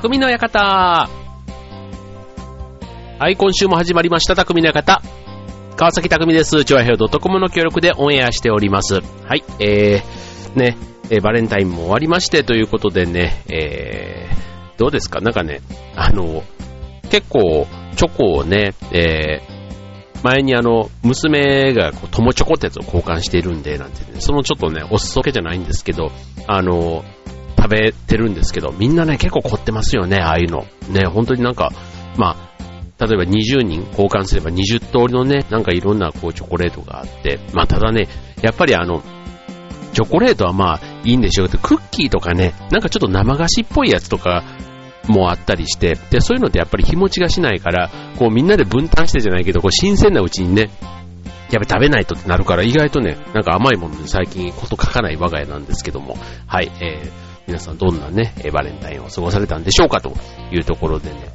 匠の館。はい、今週も始まりました、匠の館。川崎匠です。チョアヘオ .com の協力でオンエアしております。はい、えー、ね、え、バレンタインも終わりましてということでね、えー、どうですか？なんかね、あの、結構、チョコをね、えー、前にあの、娘がこう友チョコってやつを交換しているんで、なんてね、そのちょっとね、おすそけじゃないんですけど、あの、食べてるんですけど、みんなね、結構凝ってますよね、ああいうの。ね、本当になんか、まあ、例えば20人交換すれば20通りのね、なんかいろんなこうチョコレートがあって、まあただね、やっぱりあの、チョコレートはまあいいんでしょうけど、クッキーとかね、なんかちょっと生菓子っぽいやつとかもあったりして、で、そういうのってやっぱり日持ちがしないから、こうみんなで分担してじゃないけど、こう新鮮なうちにね、やっぱり食べないとってなるから、意外とね、なんか甘いものに最近こと書かない我が家なんですけども、はい、えー、皆さんどんなね、バレンタインを過ごされたんでしょうかというところでね、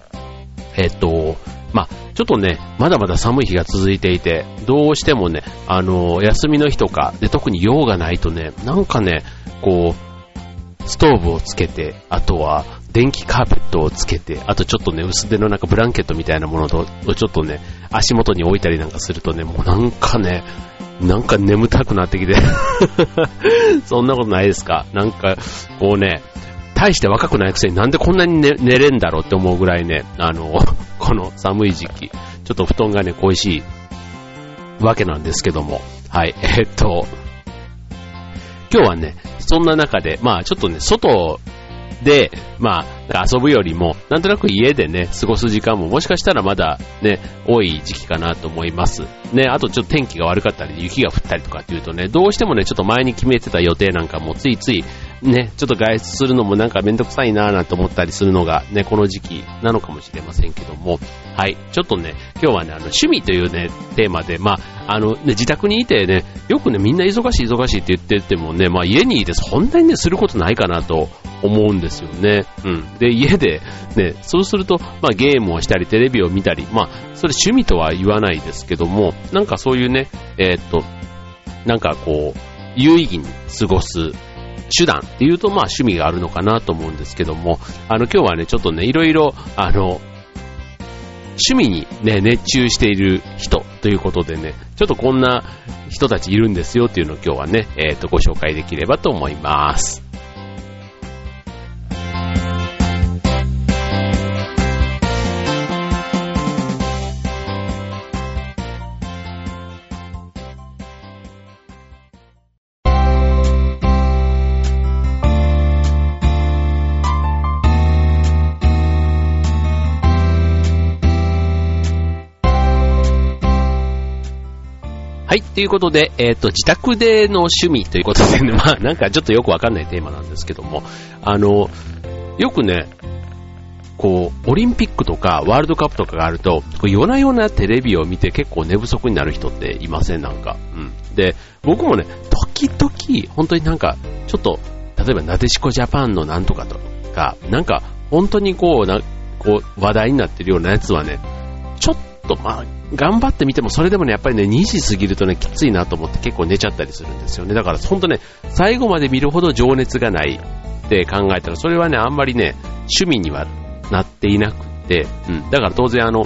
えっと、まあ、ちょっとね、まだまだ寒い日が続いていて、どうしてもね、あの、休みの日とか、で、特に用がないとね、なんかね、こう、ストーブをつけて、あとは、電気カーペットをつけて、あとちょっとね、薄手のなんかブランケットみたいなものと、ちょっとね、足元に置いたりなんかするとね、もうなんかね、なんか眠たくなってきて。そんなことないですか？なんか、こうね、大して若くないくせになんでこんなに寝寝れんだろうって思うぐらいね、あの、この寒い時期、ちょっと布団がね、恋しいわけなんですけども、はい、え、っと、今日はね、そんな中で、まあちょっとね、外で、まあ、遊ぶよりも、なんとなく家でね、過ごす時間ももしかしたらまだね、多い時期かなと思います。ね、あとちょっと天気が悪かったり、雪が降ったりとかっていうとね、どうしてもね、ちょっと前に決めてた予定なんかもついついね、ちょっと外出するのもなんかめんどくさいなぁなんて思ったりするのがね、この時期なのかもしれませんけども、はい、ちょっとね、今日はね、あの、趣味というね、テーマで、まあ、あの、ね、自宅にいてね、よくね、みんな忙しい忙しいって言っててもね、まあ家にいてそんなにね、することないかなと思うんですよね。うん。で、家で、ね、そうすると、まあゲームをしたり、テレビを見たり、まあ、それ趣味とは言わないですけども、なんかそういうね、えー、っと、なんかこう、有意義に過ごす手段っていうと、まあ趣味があるのかなと思うんですけども、あの今日はね、ちょっとね、いろいろ、あの、趣味にね、熱中している人ということでね、ちょっとこんな人たちいるんですよっていうのを今日はね、えっ、ー、と、ご紹介できればと思います。はい、ということで、えっ、ー、と、自宅での趣味ということでね、まあ、なんかちょっとよくわかんないテーマなんですけども、あの、よくね、こう、オリンピックとかワールドカップとかがあると、夜な夜なテレビを見て結構寝不足になる人っていません？なんか。うん。で、僕もね、時々、本当になんか、ちょっと、例えばなでしこジャパンのなんとかとか、なんか、本当にこう、な、こう、話題になってるようなやつはね、ちょっと、まあ、頑張ってみても、それでもね、やっぱりね、2時過ぎるとね、きついなと思って結構寝ちゃったりするんですよね。だから、ほんとね、最後まで見るほど情熱がないって考えたら、それはね、あんまりね、趣味にはなっていなくて、うん。だから当然あの、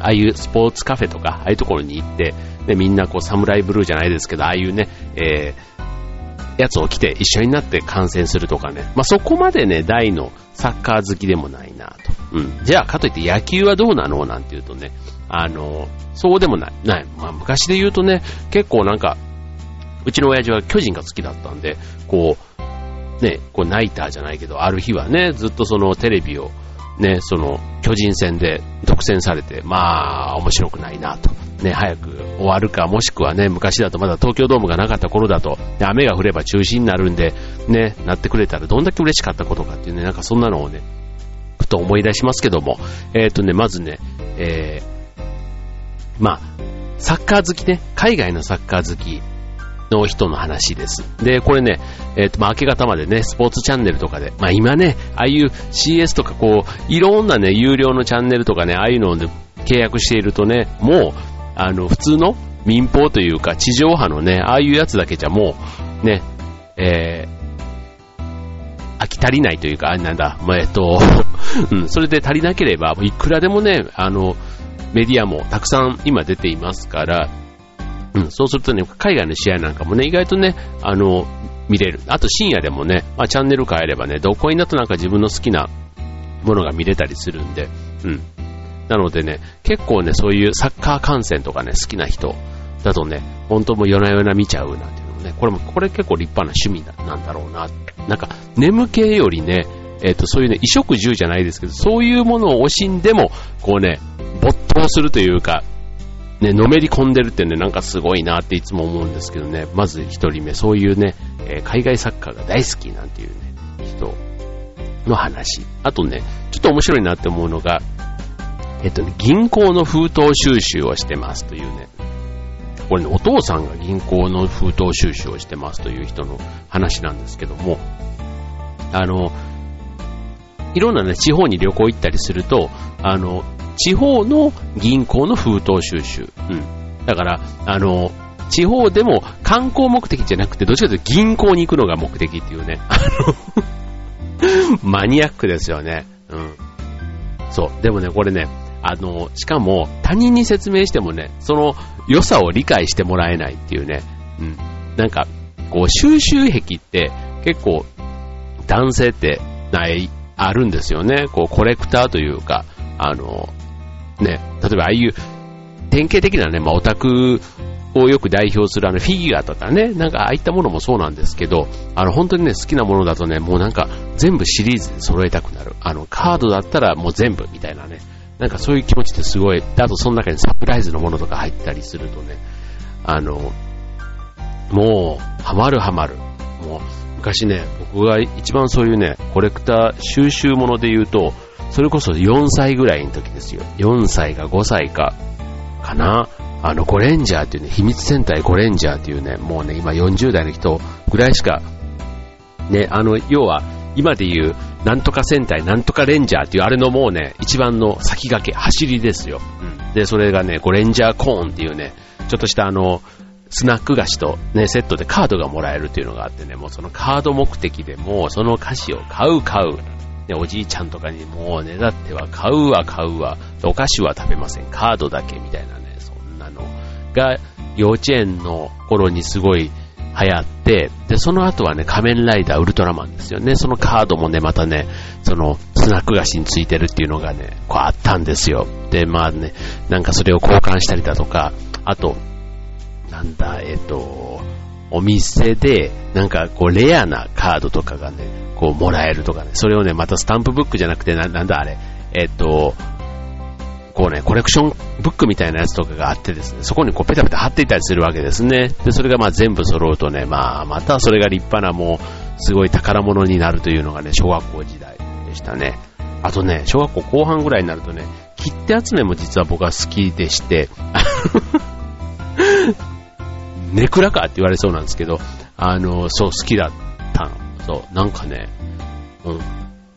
ああいうスポーツカフェとか、ああいうところに行って、で、みんなこう、サムライブルーじゃないですけど、ああいうね、えー、やつを着て一緒になって観戦するとかね。まあ、そこまでね、大のサッカー好きでもないなと。うん。じゃあ、かといって野球はどうなのなんて言うとね、あの、そうでもない。ない。まあ、昔で言うとね、結構なんか、うちの親父は巨人が好きだったんで、こう、ね、こうナイターじゃないけど、ある日はね、ずっとそのテレビを、ね、その巨人戦で独占されて、まあ、面白くないなと。ね、早く終わるか、もしくはね、昔だとまだ東京ドームがなかった頃だと、雨が降れば中止になるんで、ね、なってくれたらどんだけ嬉しかったことかっていうね、なんかそんなのをね、ふと思い出しますけども、えっ、ー、とね、まずね、えー、まあ、サッカー好きね、海外のサッカー好きの人の話です。で、これね、えっ、ー、と、まあ、明け方までね、スポーツチャンネルとかで、まあ、今ね、ああいう CS とかこう、いろんなね、有料のチャンネルとかね、ああいうので契約しているとね、もう、あの、普通の民放というか、地上波のね、ああいうやつだけじゃもう、ね、えー、飽き足りないというか、あなんだ、まあ、えっと、うん、それで足りなければ、いくらでもね、あの、メディアもたくさん今出ていますから、うん、そうするとね、海外の試合なんかもね、意外とね、あの、見れる。あと深夜でもね、まあ、チャンネル変えればね、どこにだとなんか自分の好きなものが見れたりするんで、うん。なのでね、結構ね、そういうサッカー観戦とかね、好きな人だとね、本当も夜な夜な見ちゃうなんていうのもね、これも、これ結構立派な趣味なんだろうな。なんか、眠気よりね、えっ、ー、と、そういうね、衣食住じゃないですけど、そういうものを惜しんでも、こうね、没頭するというか、ね、のめり込んでるってね、なんかすごいなっていつも思うんですけどね、まず一人目、そういうね、えー、海外サッカーが大好きなんていうね、人の話。あとね、ちょっと面白いなって思うのが、えっとね、銀行の封筒収集をしてますというね、これね、お父さんが銀行の封筒収集をしてますという人の話なんですけども、あの、いろんなね、地方に旅行行ったりすると、あの、地方の銀行の封筒収集。うん。だから、あの、地方でも観光目的じゃなくて、どっちかというと銀行に行くのが目的っていうね。あの マニアックですよね。うん。そう。でもね、これね、あの、しかも他人に説明してもね、その良さを理解してもらえないっていうね。うん。なんか、こう、収集癖って結構男性ってない、あるんですよね。こう、コレクターというか、あの、ね、例えばああいう典型的なね、まあ、オタクをよく代表するあのフィギュアとかね、なんかああいったものもそうなんですけど、あの本当にね、好きなものだとね、もうなんか全部シリーズで揃えたくなる。あのカードだったらもう全部みたいなね、なんかそういう気持ちってすごい、あとその中にサプライズのものとか入ったりするとね、あの、もう、ハマるハマる。もう、昔ね、僕が一番そういうね、コレクター収集もので言うと、それこそ4歳ぐらいの時ですよ。4歳か5歳か、かな。あの、ゴレンジャーっていうね、秘密戦隊ゴレンジャーっていうね、もうね、今40代の人ぐらいしか、ね、あの、要は、今で言う、なんとか戦隊、なんとかレンジャーっていう、あれのもうね、一番の先駆け、走りですよ。うん。で、それがね、ゴレンジャーコーンっていうね、ちょっとしたあの、スナック菓子とね、セットでカードがもらえるっていうのがあってね、もうそのカード目的でもうその菓子を買う買う。ね、おじいちゃんとかにもうねだっては買うわ買うわ、お菓子は食べません、カードだけみたいなね、そんなのが幼稚園の頃にすごい流行って、で、その後はね、仮面ライダーウルトラマンですよね。そのカードもね、またね、そのスナック菓子についてるっていうのがね、こうあったんですよ。で、まあね、なんかそれを交換したりだとか、あと、なんだ、えっと、お店で、なんかこうレアなカードとかがね、こうもらえるとかね、それをね、またスタンプブックじゃなくて、ななんだあれ、えっと、こうね、コレクションブックみたいなやつとかがあってですね、そこにこうペタペタ貼っていたりするわけですね。で、それがまあ全部揃うとね、まあ、またそれが立派なもう、すごい宝物になるというのがね、小学校時代でしたね。あとね、小学校後半ぐらいになるとね、切手集めも実は僕は好きでして、ネクラかって言われそうなんですけど、あの、そう、好きだったの。そう、なんかね、うん、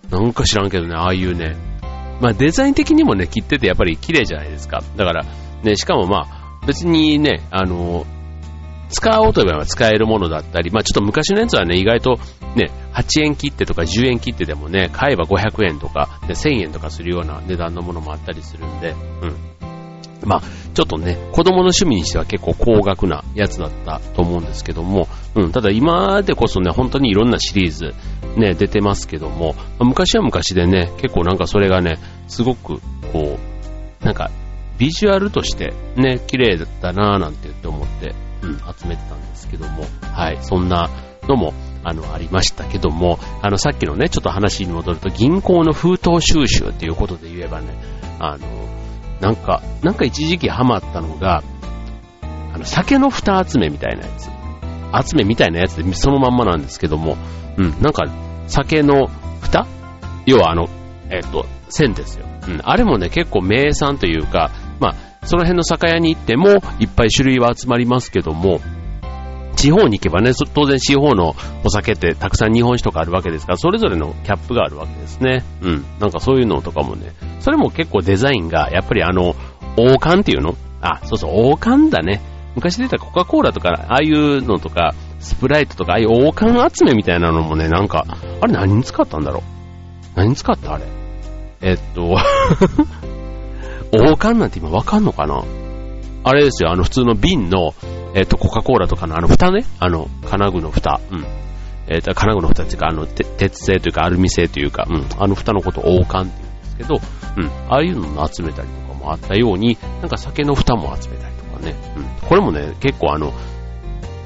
なんか知らんけどね、ああいうね、まあデザイン的にもね、切っててやっぱり綺麗じゃないですか。だから、ね、しかもまあ、別にね、あの、使おうと思えば使えるものだったり、まあちょっと昔のやつはね、意外とね、8円切手とか10円切手でもね、買えば500円とか、ね、1000円とかするような値段のものもあったりするんで、うん。まあ、ちょっとね、子供の趣味にしては結構高額なやつだったと思うんですけども、うん、ただ今でこそね、本当にいろんなシリーズ、ね、出てますけども、昔は昔でね、結構なんかそれがね、すごく、こう、なんか、ビジュアルとしてね、綺麗だなぁなんて言って思って、うん、集めてたんですけども、はい、そんなのも、あの、ありましたけども、あの、さっきのね、ちょっと話に戻ると、銀行の封筒収集っていうことで言えばね、あの、なんか、なんか一時期ハマったのが、あの、酒の蓋集めみたいなやつ。集めみたいなやつでそのまんまなんですけども、うん、なんか、酒の蓋？要はあの、えっ、と、線ですよ。うん、あれもね、結構名産というか、まあ、その辺の酒屋に行っても、いっぱい種類は集まりますけども、地方に行けばね、当然地方のお酒ってたくさん日本酒とかあるわけですから、それぞれのキャップがあるわけですね。うん。なんかそういうのとかもね、それも結構デザインが、やっぱりあの、王冠っていうの？あ、そうそう、王冠だね。昔出たコカ・コーラとか、ああいうのとか、スプライトとか、ああいう王冠集めみたいなのもね、なんか、あれ何に使ったんだろう？何に使ったあれ？えっと、王冠なんて今わかんのかな？あれですよ、あの普通の瓶の、えっと、コカ・コーラとかのあの蓋ね、あの、金具の蓋。うん。えっと、金具の蓋っていうか、あの、鉄製というかアルミ製というか、うん。あの蓋のこと王冠って言うんですけど、うん。ああいうのを集めたりとかもあったように、なんか酒の蓋も集めたりね。うん。これもね、結構あの、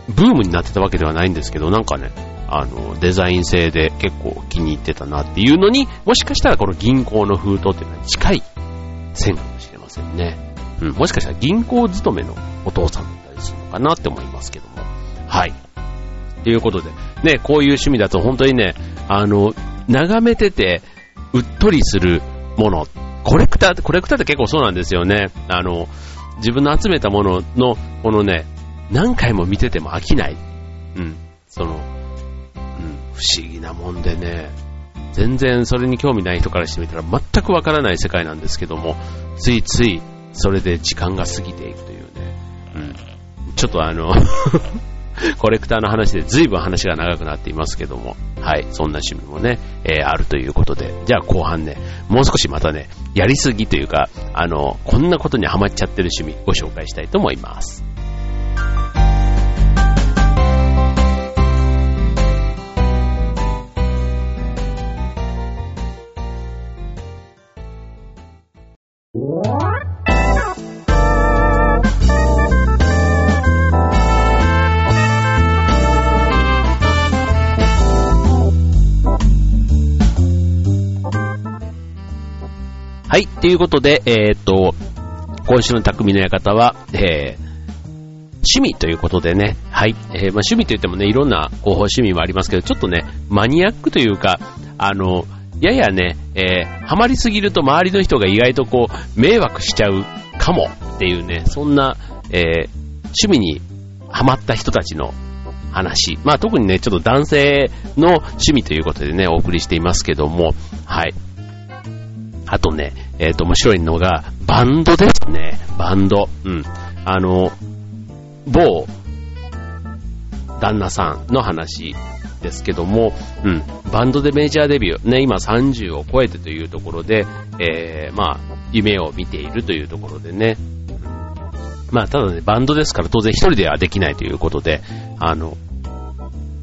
ブームになってたわけではないんですけど、なんかね、あの、デザイン性で結構気に入ってたなっていうのに、もしかしたらこの銀行の封筒っていうのは近い線かもしれませんね。うん、もしかしたら銀行勤めのお父さんだったりするのかなって思いますけども。はい。ということで、ね、こういう趣味だと本当にね、あの、眺めてて、うっとりするもの、コレクター、コレクターって結構そうなんですよね。あの、自分の集めたものの、このね、何回も見てても飽きない。うん。その、うん、不思議なもんでね、全然それに興味ない人からしてみたら全くわからない世界なんですけども、ついついそれで時間が過ぎていくというね、うん。ちょっとあの コレクターの話で随分話が長くなっていますけども、はい、そんな趣味もね、えー、あるということで、じゃあ後半ね、もう少しまたね、やりすぎというか、あの、こんなことにはまっちゃってる趣味ご紹介したいと思います。はい、ということで、えー、っと、今週の匠の館は、えー、趣味ということでね、はい、えー、まあ、趣味といってもね、いろんな方法趣味もありますけど、ちょっとね、マニアックというか、あの、ややね、えー、ハマりすぎると周りの人が意外とこう、迷惑しちゃうかもっていうね、そんな、えー、趣味にハマった人たちの話。まあ特にね、ちょっと男性の趣味ということでね、お送りしていますけども、はい。あとね、えっ、ー、と、面白いのが、バンドですね。バンド。うん。あの、某、旦那さんの話ですけども、うん。バンドでメジャーデビュー。ね、今30を超えてというところで、えー、まあ、夢を見ているというところでね。まあ、ただね、バンドですから当然一人ではできないということで、あの、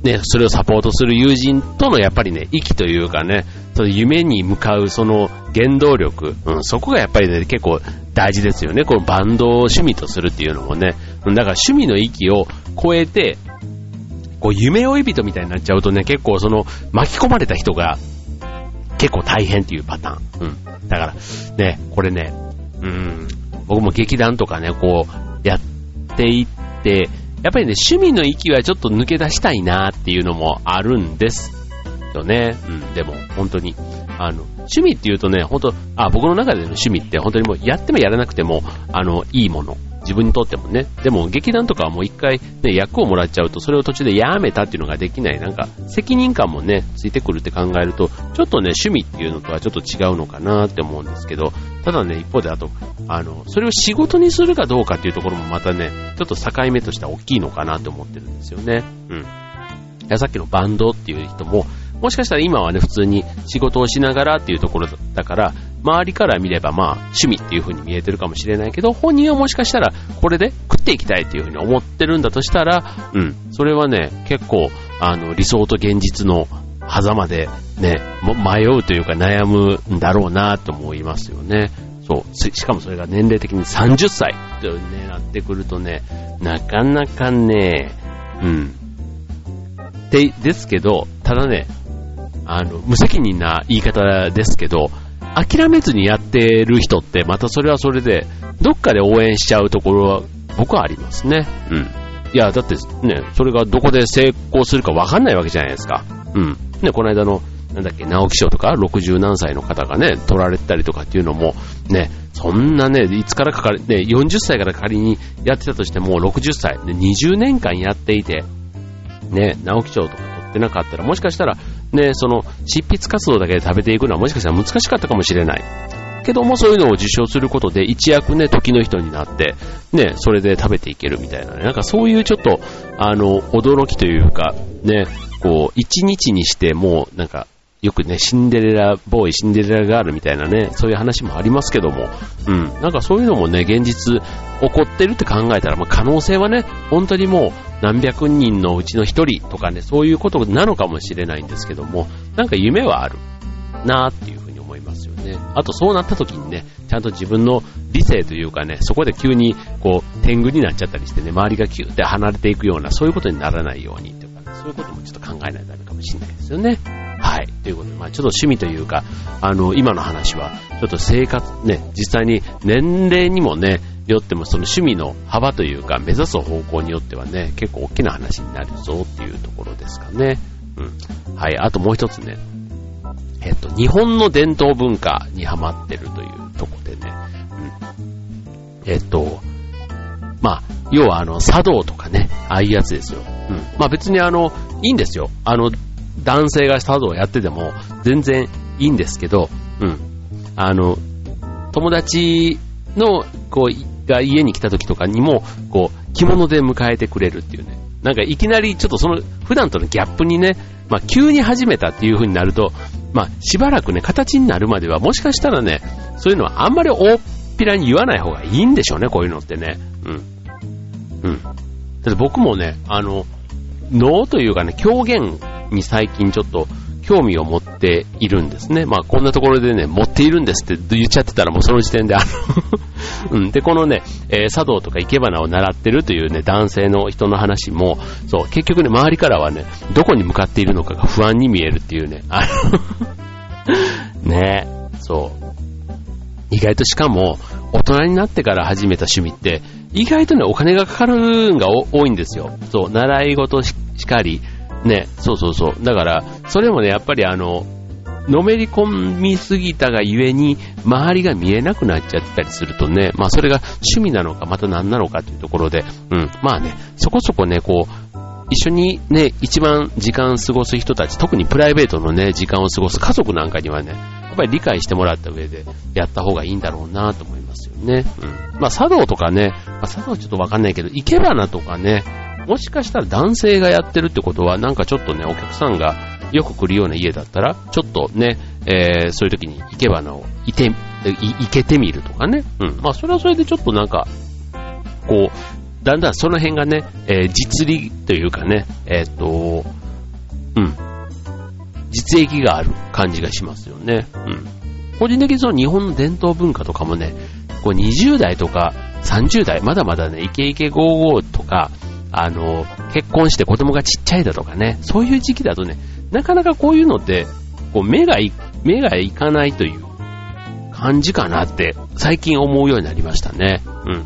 ね、それをサポートする友人とのやっぱりね、息というかね、その夢に向かうその原動力、うん、そこがやっぱりね、結構大事ですよね。このバンドを趣味とするっていうのもね。だから趣味の域を超えて、こう夢追い人みたいになっちゃうとね、結構その巻き込まれた人が結構大変っていうパターン。うん。だからね、これね、うん、僕も劇団とかね、こうやっていって、やっぱりね、趣味の域はちょっと抜け出したいなっていうのもあるんですよね。うん、でも、本当に。あの、趣味って言うとね、本当あ、僕の中での趣味って本当にもうやってもやらなくても、あの、いいもの。自分にとってもね。でも劇団とかはもう一回ね、役をもらっちゃうと、それを途中でやめたっていうのができない、なんか、責任感もね、ついてくるって考えると、ちょっとね、趣味っていうのとはちょっと違うのかなって思うんですけど、ただね、一方であと、あの、それを仕事にするかどうかっていうところもまたね、ちょっと境目としては大きいのかなって思ってるんですよね。うん。いやさっきのバンドっていう人も、もしかしたら今はね、普通に仕事をしながらっていうところだから、周りから見ればまあ趣味っていう風に見えてるかもしれないけど、本人はもしかしたらこれで食っていきたいっていう風に思ってるんだとしたら、うん、それはね、結構、あの、理想と現実の狭間でね、迷うというか悩むんだろうなと思いますよね。そう。しかもそれが年齢的に30歳ってね、なってくるとね、なかなかね、うん。で、ですけど、ただね、あの、無責任な言い方ですけど、諦めずにやってる人って、またそれはそれで、どっかで応援しちゃうところは、僕はありますね。うん。いや、だってね、それがどこで成功するかわかんないわけじゃないですか。うん。ね、この間の、なんだっけ、直木賞とか、60何歳の方がね、取られたりとかっていうのも、ね、そんなね、いつからかか、ね、40歳から仮にやってたとしても、60歳、で20年間やっていて、ね、直木賞とか取ってなかったら、もしかしたら、ね、その、執筆活動だけで食べていくのはもしかしたら難しかったかもしれない。けどもそういうのを受賞することで一躍ね、時の人になって、ね、それで食べていけるみたいなね、なんかそういうちょっと、あの、驚きというか、ね、こう、一日にしてもう、なんか、よくね、シンデレラボーイ、シンデレラガールみたいなね、そういう話もありますけども、うん、なんかそういうのもね、現実起こってるって考えたら、まあ、可能性はね、本当にもう何百人のうちの一人とかね、そういうことなのかもしれないんですけども、なんか夢はあるなっていうふうに思いますよね。あとそうなった時にね、ちゃんと自分の理性というかね、そこで急にこう、天狗になっちゃったりしてね、周りがキューって離れていくような、そういうことにならないようにというか、ね、そういうこともちょっと考えないとダメかもしれないですよね。はい。ということで、まあちょっと趣味というか、あの、今の話は、ちょっと生活、ね、実際に年齢にもね、よってもその趣味の幅というか、目指す方向によってはね、結構大きな話になるぞっていうところですかね。うん。はい。あともう一つね、えっと、日本の伝統文化にハマってるというとこでね、うん。えっと、まあ、要はあの、茶道とかね、ああいうやつですよ。うん。まあ別にあの、いいんですよ。あの、男性が茶道をやってても全然いいんですけど、うん。あの、友達の、こう、が家に来た時とかにも、こう、着物で迎えてくれるっていうね。なんかいきなりちょっとその、普段とのギャップにね、まあ急に始めたっていう風になると、まあしばらくね、形になるまではもしかしたらね、そういうのはあんまり大っぴらに言わない方がいいんでしょうね、こういうのってね。うん。うん。だって僕もね、あの、脳というかね、狂言に最近ちょっと興味を持っているんですね。まあこんなところでね、持っているんですって言っちゃってたらもうその時点であの うん。で、このね、えー、茶道とか生け花を習ってるというね、男性の人の話も、そう、結局ね、周りからはね、どこに向かっているのかが不安に見えるっていうね、あの ね、そう。意外としかも、大人になってから始めた趣味って、意外とね、お金がかかるんが多いんですよ。そう、習い事しかり、ね、そうそうそう。だから、それもね、やっぱりあの、のめり込みすぎたがゆえに、周りが見えなくなっちゃったりするとね、まあそれが趣味なのか、また何なのかというところで、うん、まあね、そこそこね、こう、一緒にね、一番時間過ごす人たち、特にプライベートのね、時間を過ごす家族なんかにはね、やっぱり理解してもらった上でやった方がいいんだろうなと思いますよね。うん。まあ茶道とかね、まあ、茶道ちょっとわかんないけど、生け花とかね、もしかしたら男性がやってるってことは、なんかちょっとね、お客さんがよく来るような家だったら、ちょっとね、えー、そういう時に生け花をいて、い、いけてみるとかね。うん。まあ、それはそれでちょっとなんか、こう、だんだんその辺がね、えー、実利というかね、えっ、と、うん。実益がある感じがしますよね。うん。個人的にその日本の伝統文化とかもね、こう20代とか30代、まだまだね、イケイケゴーゴーとか、あの、結婚して子供がちっちゃいだとかね、そういう時期だとね、なかなかこういうのって、こう目がい、目がいかないという感じかなって最近思うようになりましたね。うん。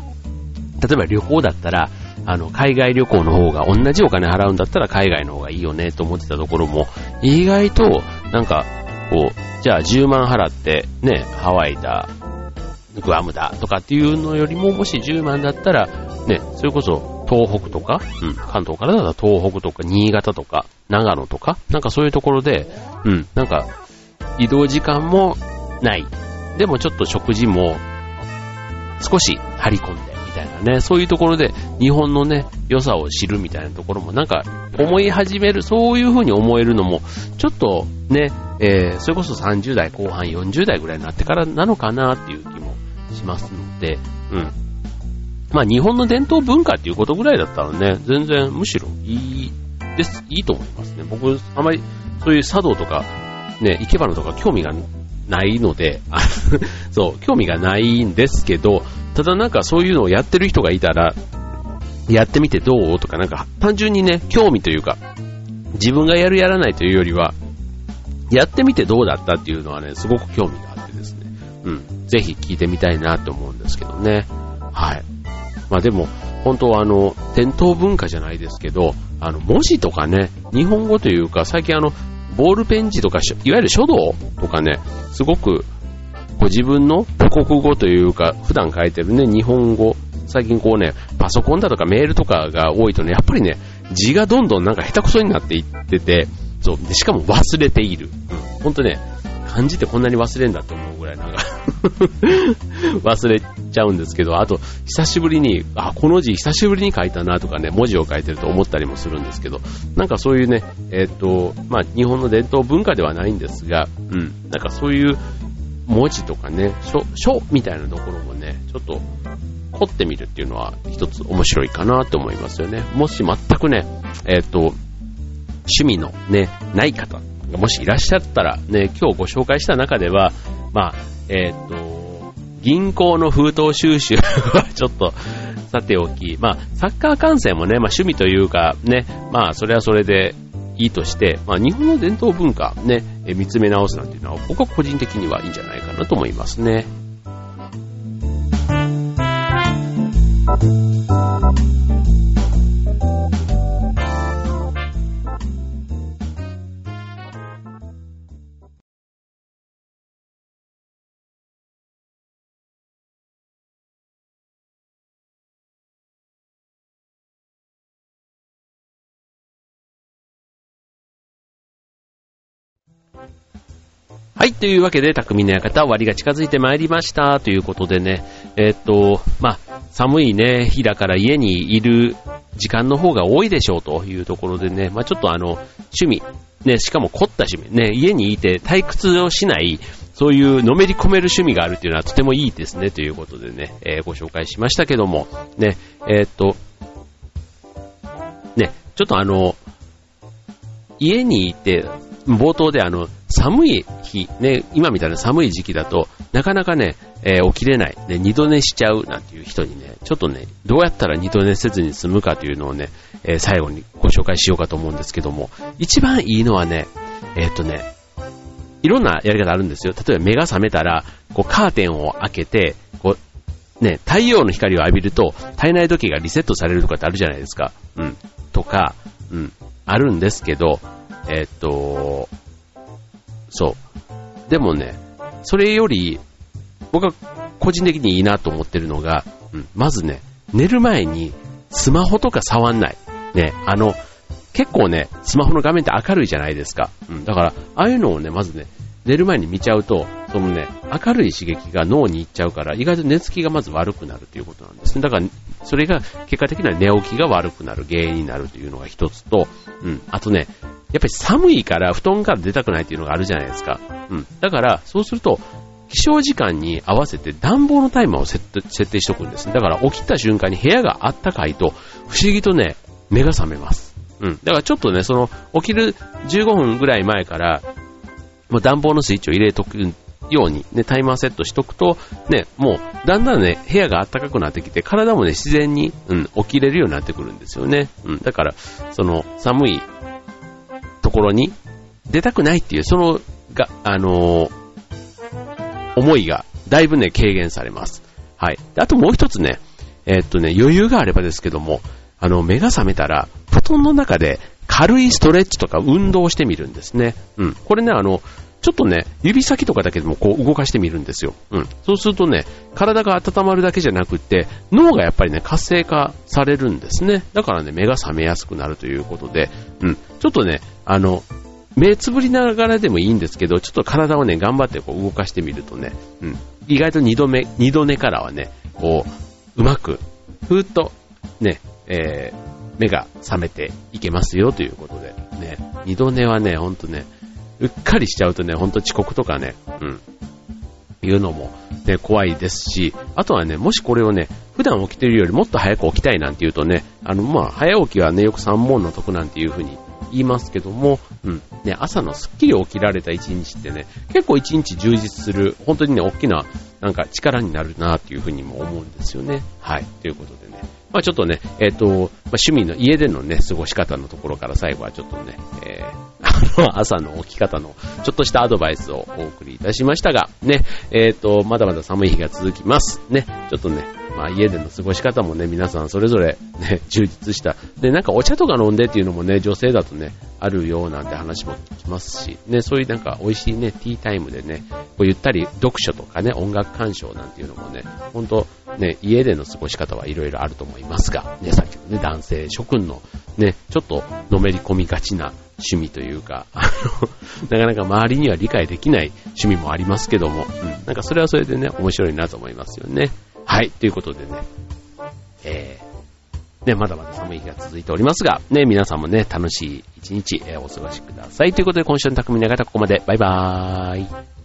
例えば旅行だったら、あの、海外旅行の方が同じお金払うんだったら海外の方がいいよねと思ってたところも、意外と、なんか、こう、じゃあ10万払って、ね、ハワイだ、グアムだとかっていうのよりも、もし10万だったら、ね、それこそ東北とか、うん、関東からだったら東北とか、新潟とか、長野とか、なんかそういうところで、うん、なんか、移動時間もない。でもちょっと食事も少し張り込んで、みたいなね、そういうところで日本のね、良さを知るみたいなところもなんか思い始める、そういう風に思えるのも、ちょっとね、えー、それこそ30代後半、40代ぐらいになってからなのかなっていう気もしますので、うん。まあ日本の伝統文化っていうことぐらいだったらね、全然むしろいいです、いいと思いますね。僕、あまりそういう茶道とか、ね、生け花とか興味がないので、そう、興味がないんですけど、ただなんかそういうのをやってる人がいたら、やってみてどうとかなんか単純にね、興味というか、自分がやるやらないというよりは、やってみてどうだったっていうのはね、すごく興味があってですね、うん、ぜひ聞いてみたいなって思うんですけどね。はい。まあでも、本当はあの、伝統文化じゃないですけど、あの、文字とかね、日本語というか、最近あの、ボールペン字とか、いわゆる書道とかね、すごく、こう自分の母国語というか、普段書いてるね、日本語、最近こうね、パソコンだとかメールとかが多いとね、やっぱりね、字がどんどんなんか下手くそになっていってて、そう、でしかも忘れている。うん、ほんとね、漢字ってこんなに忘れんだって思うぐらいなんか 忘れちゃうんですけど、あと、久しぶりに、あ、この字久しぶりに書いたなとかね、文字を書いてると思ったりもするんですけど、なんかそういうね、えっ、と、まあ、日本の伝統文化ではないんですが、うん、なんかそういう文字とかね、書、書みたいなところもね、ちょっと凝ってみるっていうのは一つ面白いかなと思いますよね。もし全くね、えっ、と、趣味のね、ない方もしいらっしゃったらね、今日ご紹介した中では、まあ、えっ、と、銀行の封筒収集はちょっとさておき、まあ、サッカー観戦もね、まあ趣味というかね、まあそれはそれでいいとして、まあ日本の伝統文化ね、見つめ直すなんていうのは僕は個人的にはいいんじゃないかなと思いますね。というわけで、匠の館、終わりが近づいてまいりました。ということでね、えー、っと、まあ、寒いね、日だから家にいる時間の方が多いでしょうというところでね、まあ、ちょっとあの、趣味、ね、しかも凝った趣味、ね、家にいて退屈をしない、そういうのめり込める趣味があるっていうのはとてもいいですね、ということでね、えー、ご紹介しましたけども、ね、えー、っと、ね、ちょっとあの、家にいて、冒頭であの、寒い日、ね、今みたいな寒い時期だと、なかなかね、えー、起きれない、ね、二度寝しちゃうなんていう人にね、ちょっとね、どうやったら二度寝せずに済むかというのをね、えー、最後にご紹介しようかと思うんですけども、一番いいのはね、えー、っとね、いろんなやり方あるんですよ。例えば目が覚めたら、こうカーテンを開けて、こう、ね、太陽の光を浴びると、体内時計がリセットされるとかってあるじゃないですか。うん。とか、うん。あるんですけど、えっと、そう。でもね、それより、僕は個人的にいいなと思ってるのが、うん、まずね、寝る前にスマホとか触んない。ね、あの、結構ね、スマホの画面って明るいじゃないですか。うん、だから、ああいうのをね、まずね、寝る前に見ちゃうと、そのね、明るい刺激が脳に行っちゃうから、意外と寝つきがまず悪くなるということなんですね。だから、それが結果的には寝起きが悪くなる原因になるというのが一つと、うん、あとね、やっぱり寒いから布団から出たくないっていうのがあるじゃないですか。うん。だから、そうすると、起床時間に合わせて暖房のタイマーを設定しておくんです。だから起きた瞬間に部屋があったかいと、不思議とね、目が覚めます。うん。だからちょっとね、その、起きる15分ぐらい前から、もう暖房のスイッチを入れとくように、ね、タイマーセットしとくと、ね、もう、だんだんね、部屋が暖かくなってきて、体もね、自然に、うん、起きれるようになってくるんですよね。うん、だから、その、寒いところに出たくないっていう、その、が、あのー、思いが、だいぶね、軽減されます。はい。あともう一つね、えー、っとね、余裕があればですけども、あの、目が覚めたら、布団の中で軽いストレッチとか運動をしてみるんですね。うん。これね、あの、ちょっとね、指先とかだけでもこう動かしてみるんですよ。うん。そうするとね、体が温まるだけじゃなくって、脳がやっぱりね、活性化されるんですね。だからね、目が覚めやすくなるということで、うん。ちょっとね、あの、目つぶりながらでもいいんですけど、ちょっと体をね、頑張ってこう動かしてみるとね、うん。意外と二度目、二度寝からはね、こう、うまく、ふーっと、ね、えー、目が覚めていけますよということで、ね、二度寝はね、ほんとね、うっかりしちゃうとね、ほんと遅刻とかね、うん、いうのも、ね、怖いですし、あとはね、もしこれをね、普段起きてるよりもっと早く起きたいなんて言うとね、あの、まあ、早起きはね、よく三問の得なんていうふうに言いますけども、うん、ね、朝のスッキリ起きられた一日ってね、結構一日充実する、本当にね、大きな、なんか力になるなっていうふうにも思うんですよね。はい、ということで。まあちょっとね、えっ、ー、と、まあ、趣味の家でのね、過ごし方のところから最後はちょっとね、えー、あの、朝の起き方のちょっとしたアドバイスをお送りいたしましたが、ね、えっ、ー、と、まだまだ寒い日が続きます。ね、ちょっとね、まあ家での過ごし方もね、皆さんそれぞれね、充実した。で、なんかお茶とか飲んでっていうのもね、女性だとね、あるようなんて話も聞きますし、ね、そういうなんか美味しいね、ティータイムでね、こうゆったり読書とかね、音楽鑑賞なんていうのもね、ほんとね、家での過ごし方はいろいろあると思いますが、ね、さっきのね、男性諸君のね、ちょっとのめり込みがちな、趣味というか、あの、なかなか周りには理解できない趣味もありますけども、うん、なんかそれはそれでね、面白いなと思いますよね。はい、ということでね、えー、ね、まだまだ寒い日が続いておりますが、ね、皆さんもね、楽しい一日、えー、お過ごしください。ということで、今週の匠の方、ここまで。バイバーイ。